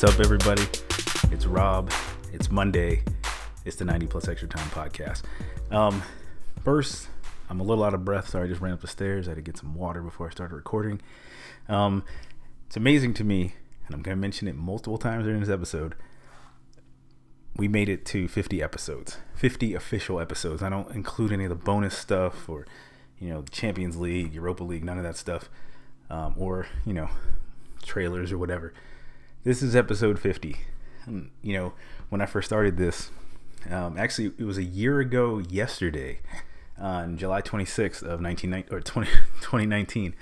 What's up, everybody? It's Rob. It's Monday. It's the 90 Plus Extra Time podcast. Um, first, I'm a little out of breath, so I just ran up the stairs. I had to get some water before I started recording. Um, it's amazing to me, and I'm going to mention it multiple times during this episode. We made it to 50 episodes, 50 official episodes. I don't include any of the bonus stuff or, you know, Champions League, Europa League, none of that stuff, um, or, you know, trailers or whatever. This is episode 50. And, you know, when I first started this, um, actually, it was a year ago yesterday, on July 26th of 19, or 20, 2019,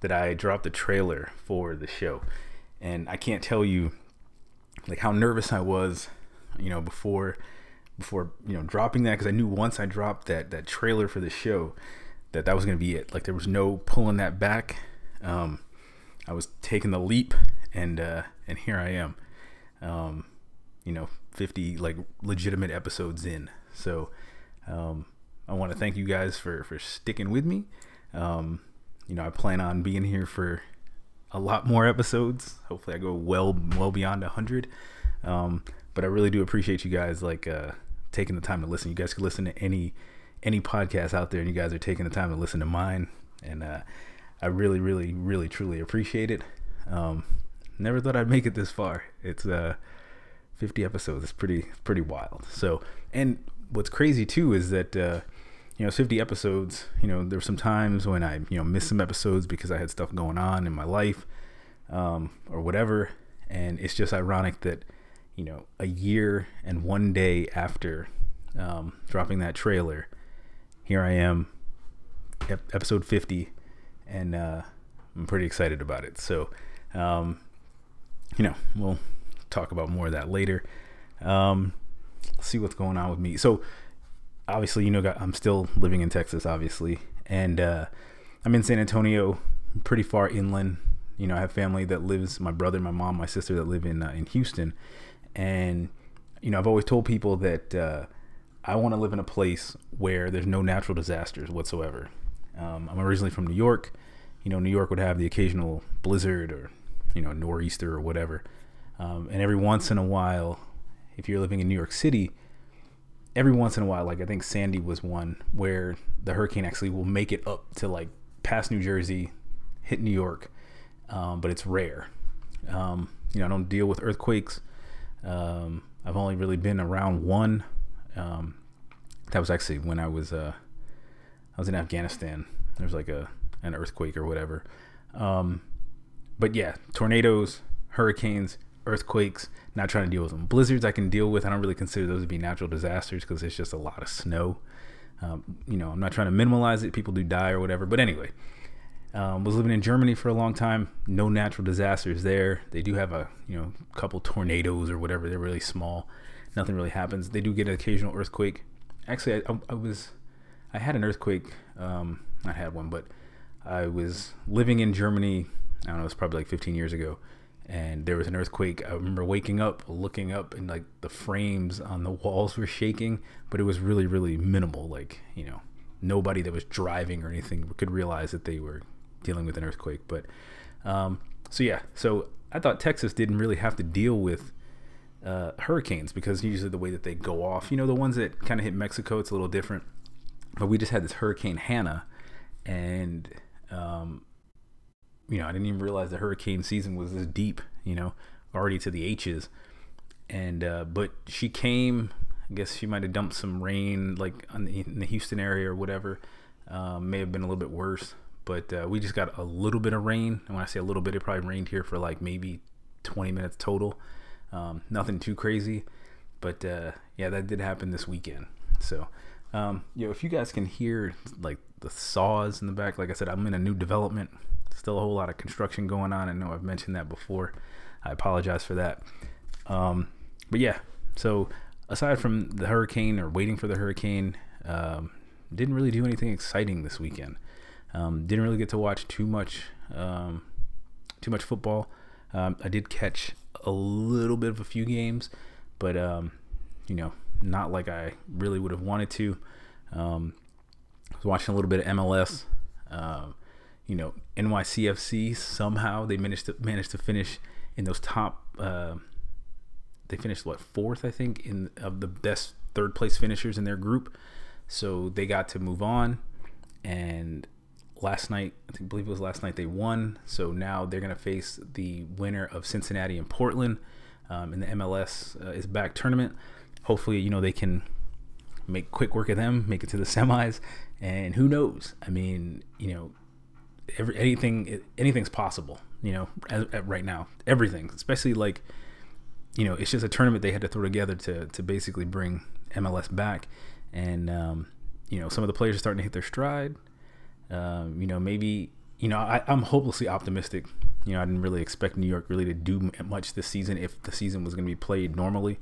that I dropped the trailer for the show. And I can't tell you like how nervous I was, you know, before before you know dropping that because I knew once I dropped that that trailer for the show that that was gonna be it. Like there was no pulling that back. Um, I was taking the leap, and uh, and here I am. Um, you know, 50 like legitimate episodes in. So um, I want to thank you guys for for sticking with me. Um, you know, I plan on being here for a lot more episodes. Hopefully, I go well well beyond 100. Um, but I really do appreciate you guys like uh, taking the time to listen. You guys could listen to any any podcast out there, and you guys are taking the time to listen to mine, and uh, I really, really, really, truly appreciate it. Um, never thought I'd make it this far. It's uh, 50 episodes. It's pretty pretty wild. So, and what's crazy too is that uh, you know, it's 50 episodes. You know, there were some times when I you know missed some episodes because I had stuff going on in my life, um, or whatever. And it's just ironic that you know a year and one day after um, dropping that trailer, here I am, ep- episode 50, and uh, I'm pretty excited about it. So, um, you know, we'll talk about more of that later. Um, see what's going on with me. So, obviously, you know, I'm still living in Texas, obviously, and uh, I'm in San Antonio, pretty far inland. You know, I have family that lives, my brother, my mom, my sister that live in uh, in Houston, and you know, I've always told people that uh, I want to live in a place where there's no natural disasters whatsoever. Um, I'm originally from New York. You know, New York would have the occasional blizzard or you know nor'easter or whatever, um, and every once in a while, if you're living in New York City, every once in a while, like I think Sandy was one where the hurricane actually will make it up to like past New Jersey, hit New York, um, but it's rare. Um, you know, I don't deal with earthquakes. Um, I've only really been around one. Um, that was actually when I was uh, I was in Afghanistan. There was like a an earthquake or whatever. But yeah, tornadoes, hurricanes, earthquakes. Not trying to deal with them. Blizzards I can deal with. I don't really consider those to be natural disasters because it's just a lot of snow. Um, you know, I'm not trying to minimize it. People do die or whatever. But anyway, um, was living in Germany for a long time. No natural disasters there. They do have a you know couple tornadoes or whatever. They're really small. Nothing really happens. They do get an occasional earthquake. Actually, I, I was I had an earthquake. Um, I had one, but I was living in Germany. I don't know. It was probably like 15 years ago, and there was an earthquake. I remember waking up, looking up, and like the frames on the walls were shaking, but it was really, really minimal. Like you know, nobody that was driving or anything could realize that they were dealing with an earthquake. But um, so yeah, so I thought Texas didn't really have to deal with uh, hurricanes because usually the way that they go off, you know, the ones that kind of hit Mexico, it's a little different. But we just had this Hurricane Hannah, and um, you know, I didn't even realize the hurricane season was this deep, you know, already to the H's. And uh, but she came. I guess she might have dumped some rain, like the, in the Houston area or whatever. Um, may have been a little bit worse, but uh, we just got a little bit of rain. And when I say a little bit, it probably rained here for like maybe 20 minutes total. Um, nothing too crazy, but uh, yeah, that did happen this weekend. So, um, you know, if you guys can hear like the saws in the back, like I said, I'm in a new development. Still a whole lot of construction going on. I know I've mentioned that before. I apologize for that. Um, but yeah, so aside from the hurricane or waiting for the hurricane, um, didn't really do anything exciting this weekend. Um, didn't really get to watch too much, um, too much football. Um, I did catch a little bit of a few games, but um, you know, not like I really would have wanted to. I was watching a little bit of MLS. Uh, you know, NYCFC somehow they managed to managed to finish in those top uh, they finished what fourth, I think, in of the best third place finishers in their group. So they got to move on, and last night, I think, believe it was last night, they won. So now they're going to face the winner of Cincinnati and Portland um, in the MLS uh, is back tournament. Hopefully, you know they can make quick work of them, make it to the semis, and who knows? I mean, you know, every, anything anything's possible. You know, as right now, everything, especially like, you know, it's just a tournament they had to throw together to to basically bring MLS back, and um, you know, some of the players are starting to hit their stride. Um, you know, maybe you know I, I'm hopelessly optimistic. You know, I didn't really expect New York really to do much this season if the season was going to be played normally.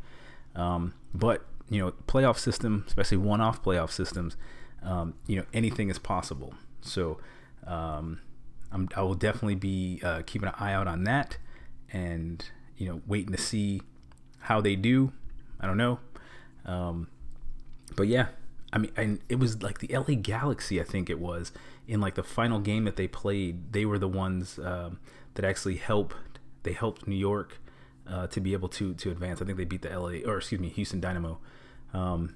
Um, but you know, playoff system, especially one-off playoff systems, um, you know, anything is possible. So um, i will definitely be uh, keeping an eye out on that, and you know, waiting to see how they do. I don't know, um, but yeah, I mean, and it was like the LA Galaxy, I think it was, in like the final game that they played. They were the ones um, that actually helped. They helped New York uh, to be able to to advance. I think they beat the LA or excuse me Houston Dynamo. Um,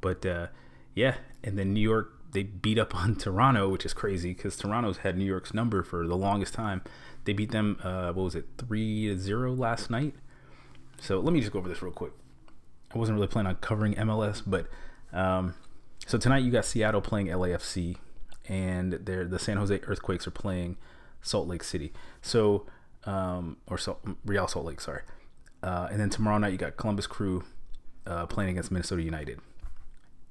but uh, yeah, and then New York they beat up on Toronto, which is crazy because Toronto's had New York's number for the longest time. They beat them. Uh, what was it, three to zero last night? So let me just go over this real quick. I wasn't really planning on covering MLS, but um, so tonight you got Seattle playing LAFC, and they're the San Jose Earthquakes are playing Salt Lake City. So um, or Salt, Real Salt Lake, sorry. Uh, and then tomorrow night you got Columbus Crew uh, playing against Minnesota United.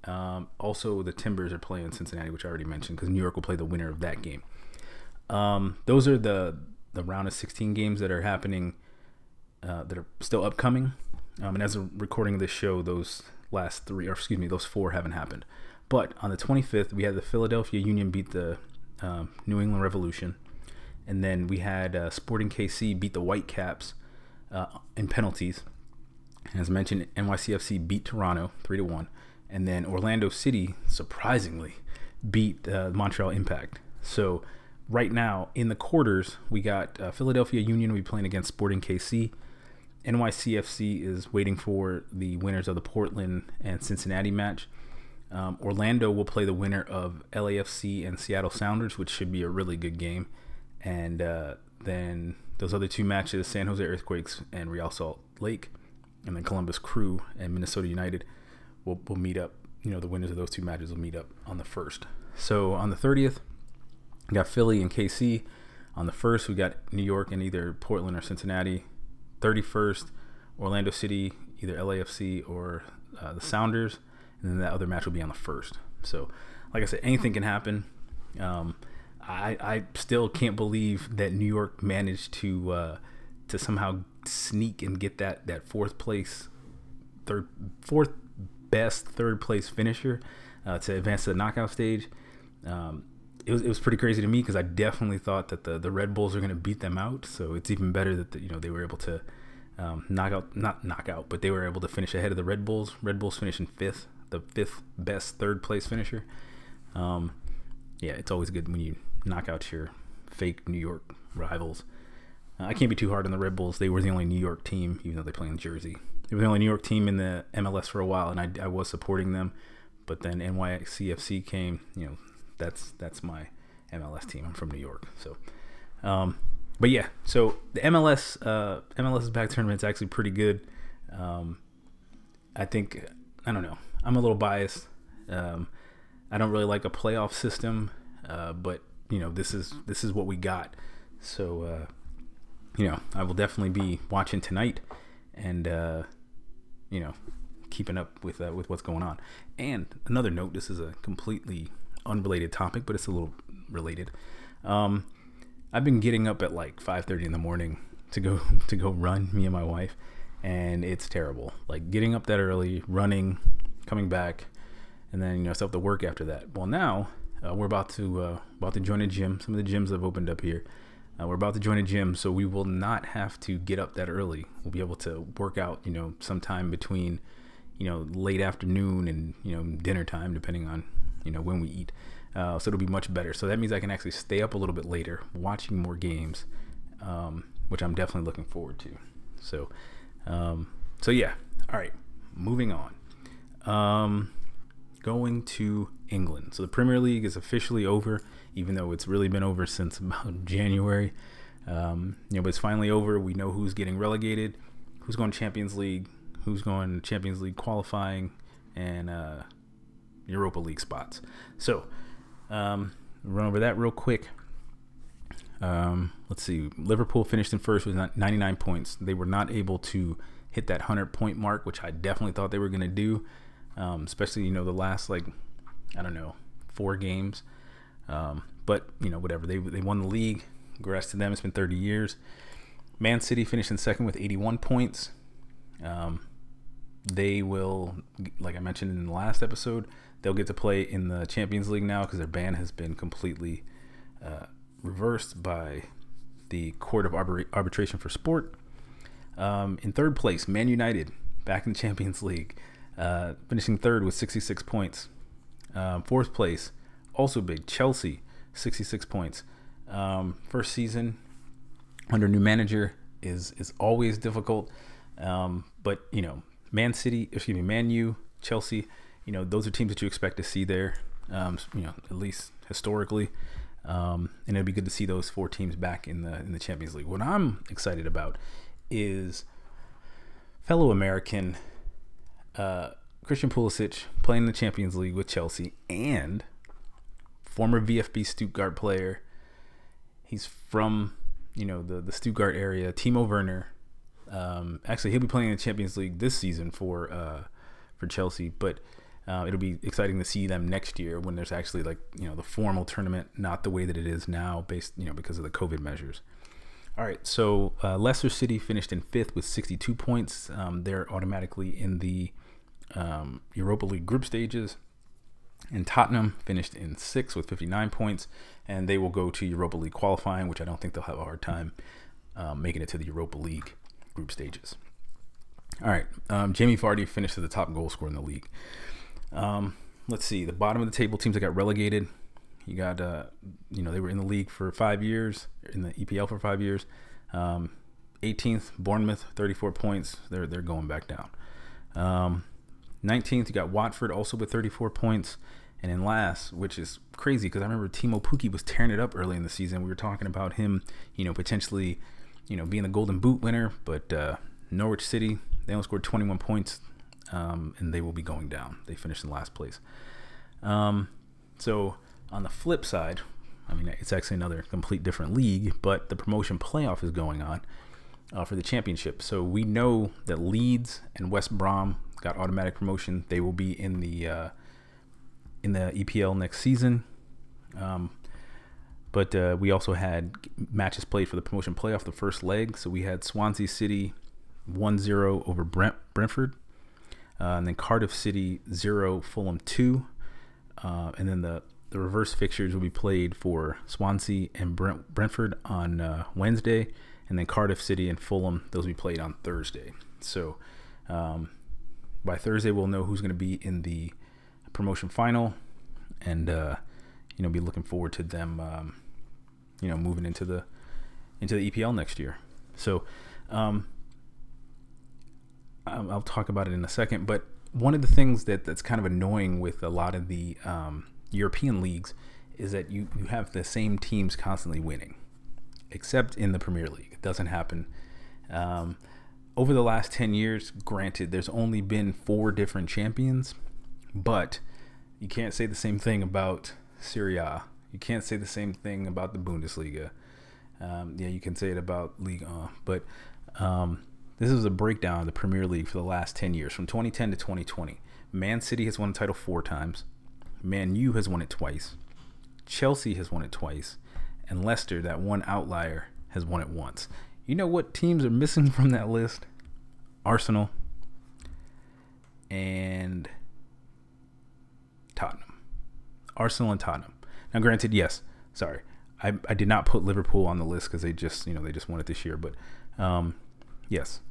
Um, also, the Timbers are playing Cincinnati, which I already mentioned, because New York will play the winner of that game. Um, those are the the round of 16 games that are happening uh, that are still upcoming. Um, and as a recording of this show, those last three, or excuse me, those four haven't happened. But on the 25th, we had the Philadelphia Union beat the uh, New England Revolution and then we had uh, Sporting KC beat the Whitecaps uh, in penalties. And as mentioned, NYCFC beat Toronto three to one, and then Orlando City surprisingly beat uh, Montreal Impact. So right now in the quarters, we got uh, Philadelphia Union. We playing against Sporting KC. NYCFC is waiting for the winners of the Portland and Cincinnati match. Um, Orlando will play the winner of LAFC and Seattle Sounders, which should be a really good game and uh, then those other two matches, San Jose Earthquakes and Real Salt Lake, and then Columbus Crew and Minnesota United will, we'll meet up. You know, the winners of those two matches will meet up on the first. So on the 30th, we got Philly and KC. On the first, we got New York and either Portland or Cincinnati. 31st, Orlando City, either LAFC or uh, the Sounders. And then that other match will be on the first. So, like I said, anything can happen. Um, I, I still can't believe that New York managed to uh, to somehow sneak and get that that fourth place, third fourth best third place finisher uh, to advance to the knockout stage. Um, it was, it was pretty crazy to me because I definitely thought that the, the Red Bulls are going to beat them out. So it's even better that the, you know they were able to um, knock out not knock out, but they were able to finish ahead of the Red Bulls. Red Bulls finishing fifth, the fifth best third place finisher. Um, yeah, it's always good when you knock out your fake New York rivals. Uh, I can't be too hard on the Red Bulls. They were the only New York team, even though they play in Jersey. They were the only New York team in the MLS for a while, and I, I was supporting them. But then NYCFC came. You know, that's that's my MLS team. I'm from New York, so. Um, but yeah, so the MLS uh, MLS's back tournament is actually pretty good. Um, I think I don't know. I'm a little biased. Um, I don't really like a playoff system, uh, but you know this is this is what we got. So uh, you know I will definitely be watching tonight, and uh, you know keeping up with uh, with what's going on. And another note: this is a completely unrelated topic, but it's a little related. Um, I've been getting up at like 5:30 in the morning to go to go run. Me and my wife, and it's terrible. Like getting up that early, running, coming back, and then you know have to work after that. Well, now uh, we're about to uh, about to join a gym. Some of the gyms have opened up here. Uh, we're about to join a gym, so we will not have to get up that early. We'll be able to work out, you know, sometime between, you know, late afternoon and you know dinner time, depending on, you know, when we eat. Uh, so it'll be much better. So that means I can actually stay up a little bit later, watching more games, um, which I'm definitely looking forward to. So, um, so yeah. All right. Moving on. Um, going to England. So the Premier League is officially over, even though it's really been over since about January. Um, you know, but it's finally over. We know who's getting relegated, who's going Champions League, who's going Champions League qualifying, and uh, Europa League spots. So, um, run over that real quick. Um, let's see. Liverpool finished in first with 99 points. They were not able to hit that 100 point mark, which I definitely thought they were going to do, um, especially, you know, the last, like, I don't know, four games. Um, but, you know, whatever. They, they won the league. Congrats to them. It's been 30 years. Man City finished in second with 81 points. Um, they will, like I mentioned in the last episode, they'll get to play in the Champions League now because their ban has been completely uh, reversed by the Court of Arbitration for Sport. Um, in third place, Man United, back in the Champions League, uh, finishing third with 66 points. Um, fourth place, also big, Chelsea, 66 points. Um, first season under new manager is is always difficult, um, but you know Man City, excuse me, Man U, Chelsea, you know, those are teams that you expect to see there, um, you know, at least historically. Um, and it'd be good to see those four teams back in the in the Champions League. What I'm excited about is fellow American uh, Christian Pulisic playing in the Champions League with Chelsea and former VFB Stuttgart player. He's from you know the the Stuttgart area. Timo Werner um, actually, he'll be playing in the Champions League this season for uh, for Chelsea, but uh, it'll be exciting to see them next year when there's actually like you know the formal tournament, not the way that it is now, based you know because of the COVID measures. All right, so uh, Leicester City finished in fifth with 62 points. Um, they're automatically in the um, Europa League group stages. And Tottenham finished in sixth with 59 points, and they will go to Europa League qualifying, which I don't think they'll have a hard time um, making it to the Europa League group stages. All right, um, Jamie Vardy finished as the top goal scorer in the league. Um, let's see the bottom of the table teams that got relegated. You got, uh, you know, they were in the league for five years, in the EPL for five years. Um, 18th, Bournemouth, 34 points. They're they're going back down. Um, 19th, you got Watford also with 34 points. And in last, which is crazy because I remember Teemu Pukki was tearing it up early in the season. We were talking about him, you know, potentially you know, being the Golden Boot winner. But uh, Norwich City, they only scored 21 points, um, and they will be going down. They finished in last place. Um, so on the flip side, I mean, it's actually another complete different league, but the promotion playoff is going on uh, for the championship. So we know that Leeds and West Brom got automatic promotion. They will be in the uh, in the EPL next season. Um, but uh, we also had matches played for the promotion playoff, the first leg. So we had Swansea City 1 0 over Brent, Brentford. Uh, and then Cardiff City 0, Fulham 2. Uh, and then the, the reverse fixtures will be played for Swansea and Brent, Brentford on uh, Wednesday. And then Cardiff City and Fulham, those will be played on Thursday. So um, by Thursday, we'll know who's going to be in the promotion final. And, uh, you know, be looking forward to them. Um, you know moving into the into the EPL next year. So um, I'll talk about it in a second. But one of the things that that's kind of annoying with a lot of the um, European leagues is that you you have the same teams constantly winning, except in the Premier League. It doesn't happen. Um, over the last 10 years, granted, there's only been four different champions, but you can't say the same thing about Serie A you can't say the same thing about the Bundesliga. Um, yeah, you can say it about Ligue 1, but um, this is a breakdown of the Premier League for the last 10 years, from 2010 to 2020. Man City has won the title four times. Man U has won it twice. Chelsea has won it twice. And Leicester, that one outlier, has won it once. You know what teams are missing from that list? Arsenal and Tottenham. Arsenal and Tottenham. Now, granted, yes, sorry, I, I did not put Liverpool on the list because they just you know they just won it this year. But um, yes,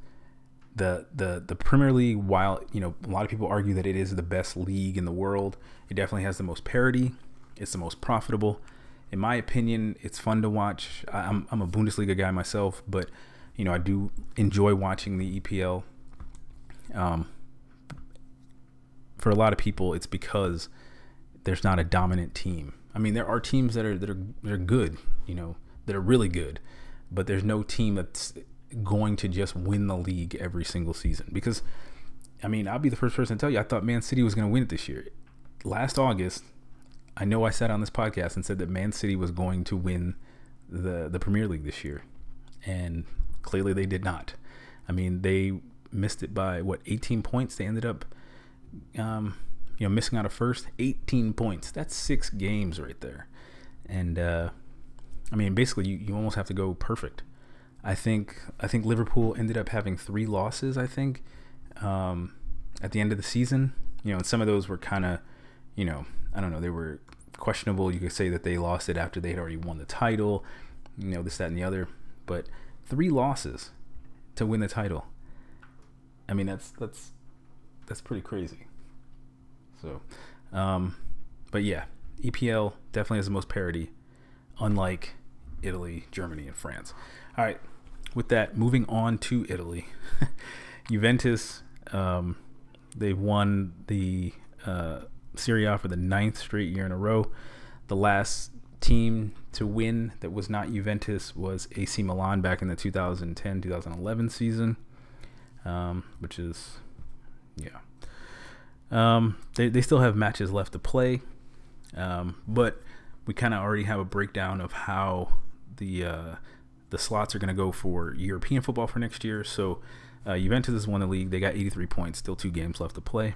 the the the Premier League, while you know a lot of people argue that it is the best league in the world, it definitely has the most parity. It's the most profitable. In my opinion, it's fun to watch. I'm I'm a Bundesliga guy myself, but you know I do enjoy watching the EPL. Um, for a lot of people, it's because there's not a dominant team. I mean, there are teams that are that are that are good, you know, that are really good, but there's no team that's going to just win the league every single season. Because, I mean, I'll be the first person to tell you, I thought Man City was going to win it this year. Last August, I know I sat on this podcast and said that Man City was going to win the the Premier League this year, and clearly they did not. I mean, they missed it by what 18 points. They ended up, um, you know, missing out a first 18 points. That's six games right there, and uh, I mean, basically, you, you almost have to go perfect. I think I think Liverpool ended up having three losses. I think um, at the end of the season, you know, and some of those were kind of, you know, I don't know, they were questionable. You could say that they lost it after they had already won the title, you know, this, that, and the other. But three losses to win the title. I mean, that's that's that's pretty crazy. So, um, but yeah, EPL definitely has the most parity, unlike Italy, Germany, and France. All right, with that, moving on to Italy, Juventus. Um, they've won the uh, Serie A for the ninth straight year in a row. The last team to win that was not Juventus was AC Milan back in the 2010-2011 season, um, which is yeah. Um, they they still have matches left to play, um, but we kind of already have a breakdown of how the uh, the slots are going to go for European football for next year. So uh, Juventus has won the league; they got 83 points, still two games left to play.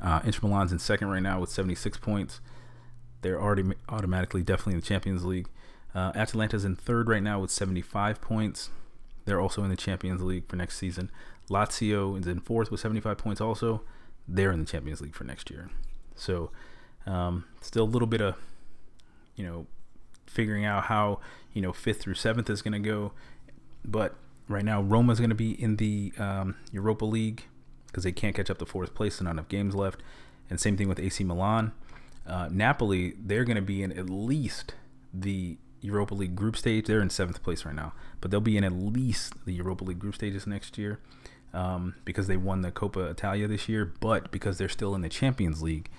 Uh, Inter Milan's in second right now with 76 points. They're already automatically definitely in the Champions League. Uh, Atalanta's in third right now with 75 points. They're also in the Champions League for next season. Lazio is in fourth with 75 points also. They're in the Champions League for next year. So um, still a little bit of, you know, figuring out how, you know, fifth through seventh is going to go. But right now, Roma's going to be in the um, Europa League because they can't catch up to fourth place and not enough games left. And same thing with AC Milan. Uh, Napoli, they're going to be in at least the Europa League group stage. They're in seventh place right now, but they'll be in at least the Europa League group stages next year um, because they won the Coppa Italia this year. But because they're still in the Champions League,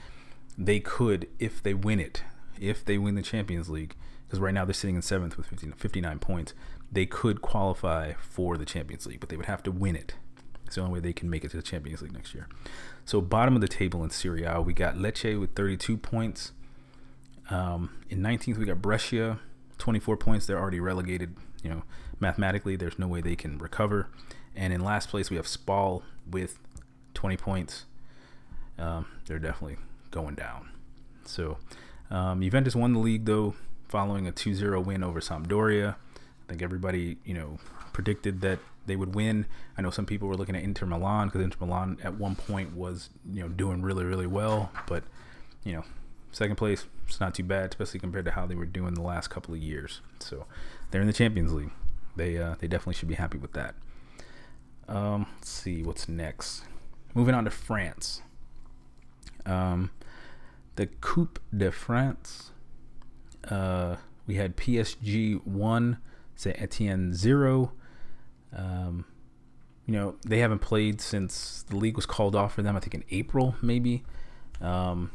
they could, if they win it, if they win the Champions League, because right now they're sitting in seventh with 59 points, they could qualify for the Champions League, but they would have to win it. It's the only way they can make it to the Champions League next year. So bottom of the table in Serie A, we got Lecce with 32 points. Um, in 19th, we got Brescia, 24 points. They're already relegated. You know, mathematically, there's no way they can recover. And in last place, we have Spal with 20 points. Um, they're definitely going down. So um, Juventus won the league though, following a 2-0 win over Sampdoria. Think everybody, you know, predicted that they would win. I know some people were looking at Inter Milan because Inter Milan at one point was you know doing really really well, but you know second place it's not too bad, especially compared to how they were doing the last couple of years. So they're in the Champions League. They uh, they definitely should be happy with that. Um, let's see what's next. Moving on to France. Um, the Coupe de France. Uh, we had PSG one, Etienne zero. Um, you know, they haven't played since the league was called off for them, I think in April, maybe. Um,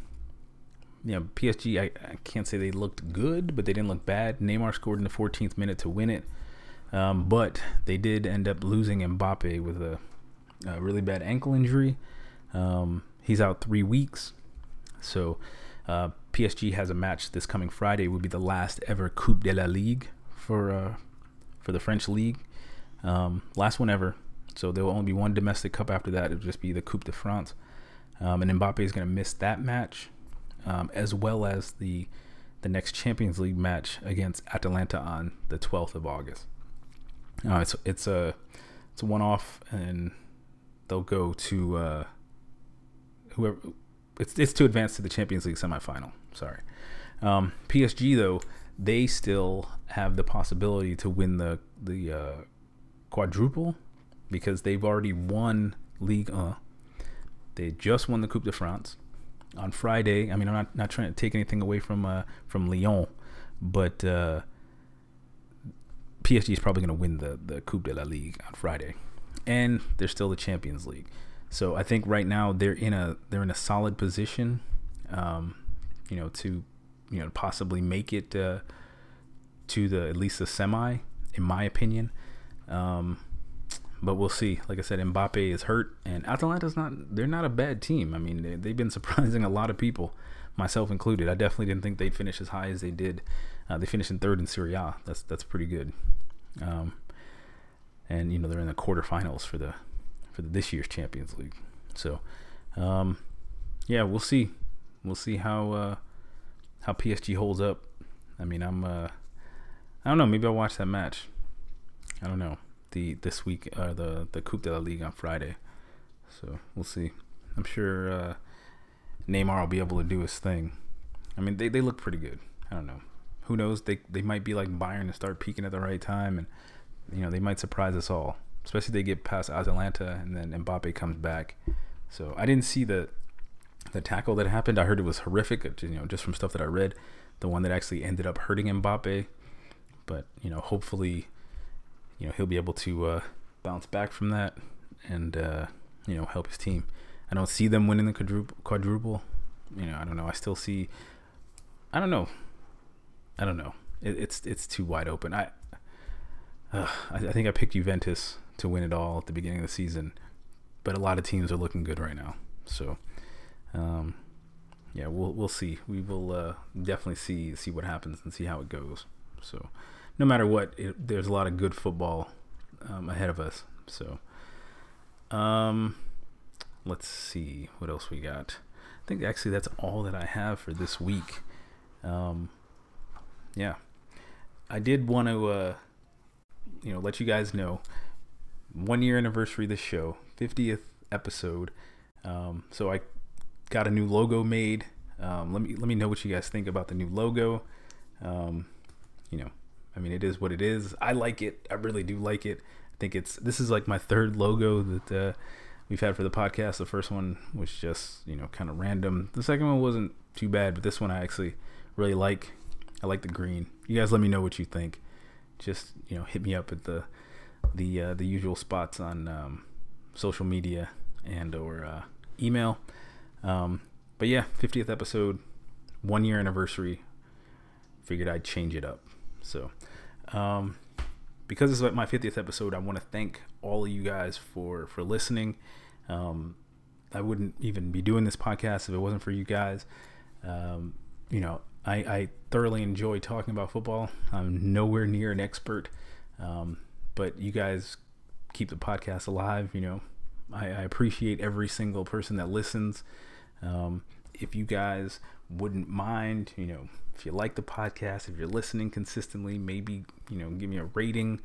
you know, PSG, I, I can't say they looked good, but they didn't look bad. Neymar scored in the 14th minute to win it. Um, but they did end up losing Mbappe with a, a really bad ankle injury. Um, he's out three weeks. So uh, PSG has a match this coming Friday. It would be the last ever Coupe de la Ligue for uh, for the French league. Um, last one ever. So there will only be one domestic cup after that. It'll just be the Coupe de France. Um, and Mbappe is going to miss that match, um, as well as the the next Champions League match against Atalanta on the 12th of August. Uh, it's it's a it's a one off, and they'll go to uh, whoever. It's it's to advance to the Champions League semifinal. Sorry, um, PSG though they still have the possibility to win the the uh, quadruple because they've already won Ligue 1. They just won the Coupe de France on Friday. I mean, I'm not, not trying to take anything away from uh, from Lyon, but uh, PSG is probably going to win the the Coupe de la Ligue on Friday, and they're still the Champions League. So I think right now they're in a they're in a solid position, um, you know, to you know possibly make it uh, to the at least the semi, in my opinion. Um, but we'll see. Like I said, Mbappe is hurt, and Atalanta's not. They're not a bad team. I mean, they, they've been surprising a lot of people, myself included. I definitely didn't think they'd finish as high as they did. Uh, they finished in third in Serie A. That's that's pretty good. Um, and you know they're in the quarterfinals for the for the, this year's Champions League. So, um, yeah, we'll see. We'll see how uh, how PSG holds up. I mean, I'm uh, I don't know. Maybe I'll watch that match. I don't know the this week uh, the the Coupe de la Ligue on Friday. So we'll see. I'm sure uh, Neymar will be able to do his thing. I mean, they, they look pretty good. I don't know. Who knows? They they might be like Bayern and start peaking at the right time, and you know they might surprise us all. Especially if they get past Atalanta and then Mbappe comes back. So I didn't see the the tackle that happened. I heard it was horrific. You know, just from stuff that I read, the one that actually ended up hurting Mbappe. But you know, hopefully you know he'll be able to uh, bounce back from that and uh, you know help his team. I don't see them winning the quadruple, quadruple. You know, I don't know. I still see. I don't know. I don't know. It, it's it's too wide open. I, uh, I I think I picked Juventus to win it all at the beginning of the season, but a lot of teams are looking good right now. So, um, yeah, we'll we'll see. We will uh, definitely see see what happens and see how it goes. So, no matter what, it, there's a lot of good football um, ahead of us. So, um, let's see what else we got. I think actually that's all that I have for this week. Um, yeah, I did want to, uh, you know, let you guys know one year anniversary of the show, 50th episode. Um, so I got a new logo made. Um, let me let me know what you guys think about the new logo. Um, you know, I mean, it is what it is. I like it. I really do like it. I think it's this is like my third logo that uh, we've had for the podcast. The first one was just you know kind of random. The second one wasn't too bad, but this one I actually really like. I like the green. You guys, let me know what you think. Just you know, hit me up at the the uh, the usual spots on um, social media and or uh, email. Um, but yeah, 50th episode, one year anniversary. Figured I'd change it up. So, um, because it's like my 50th episode, I want to thank all of you guys for for listening. Um, I wouldn't even be doing this podcast if it wasn't for you guys. Um, you know, I, I, thoroughly enjoy talking about football. I'm nowhere near an expert, um, but you guys keep the podcast alive. You know, I, I appreciate every single person that listens. Um, if you guys wouldn't mind, you know, if you like the podcast, if you're listening consistently, maybe you know, give me a rating.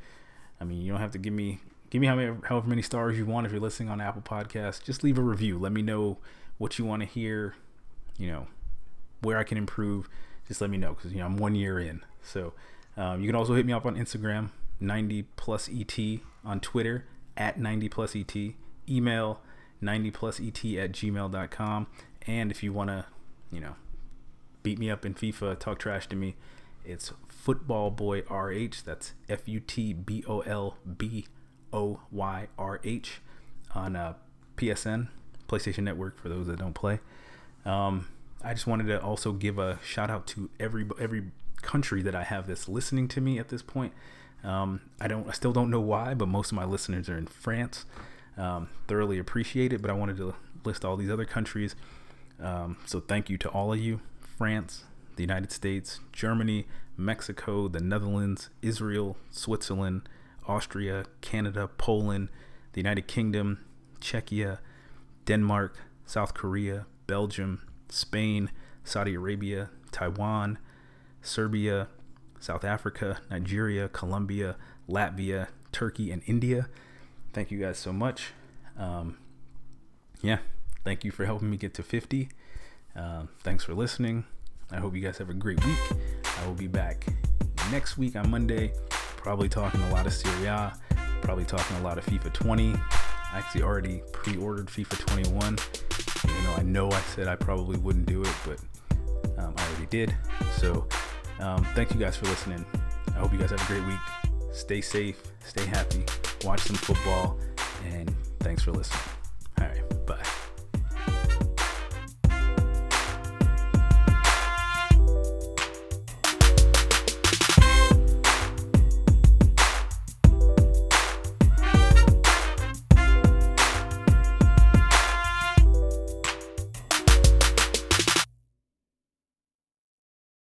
I mean, you don't have to give me give me however many stars you want if you're listening on Apple Podcasts. Just leave a review. Let me know what you want to hear. You know, where I can improve. Just let me know because you know I'm one year in. So um, you can also hit me up on Instagram, 90 plus et on Twitter at 90 plus et. Email 90 plus et at gmail.com. And if you want to, you know, beat me up in FIFA, talk trash to me, it's Futbol Boy RH. That's F U T B O L B O Y R H on uh, PSN, PlayStation Network, for those that don't play. Um, I just wanted to also give a shout out to every every country that I have that's listening to me at this point. Um, I don't, I still don't know why, but most of my listeners are in France. Um, thoroughly appreciate it, but I wanted to list all these other countries. Um, so thank you to all of you. France, the United States, Germany, Mexico, the Netherlands, Israel, Switzerland, Austria, Canada, Poland, the United Kingdom, Czechia, Denmark, South Korea, Belgium, Spain, Saudi Arabia, Taiwan, Serbia, South Africa, Nigeria, Colombia, Latvia, Turkey, and India. Thank you guys so much. Um, yeah, thank you for helping me get to 50. Um, thanks for listening. I hope you guys have a great week. I will be back next week on Monday, probably talking a lot of Serie A, probably talking a lot of FIFA 20. I actually already pre ordered FIFA 21, even though I know I said I probably wouldn't do it, but um, I already did. So, um, thank you guys for listening. I hope you guys have a great week. Stay safe, stay happy, watch some football, and thanks for listening.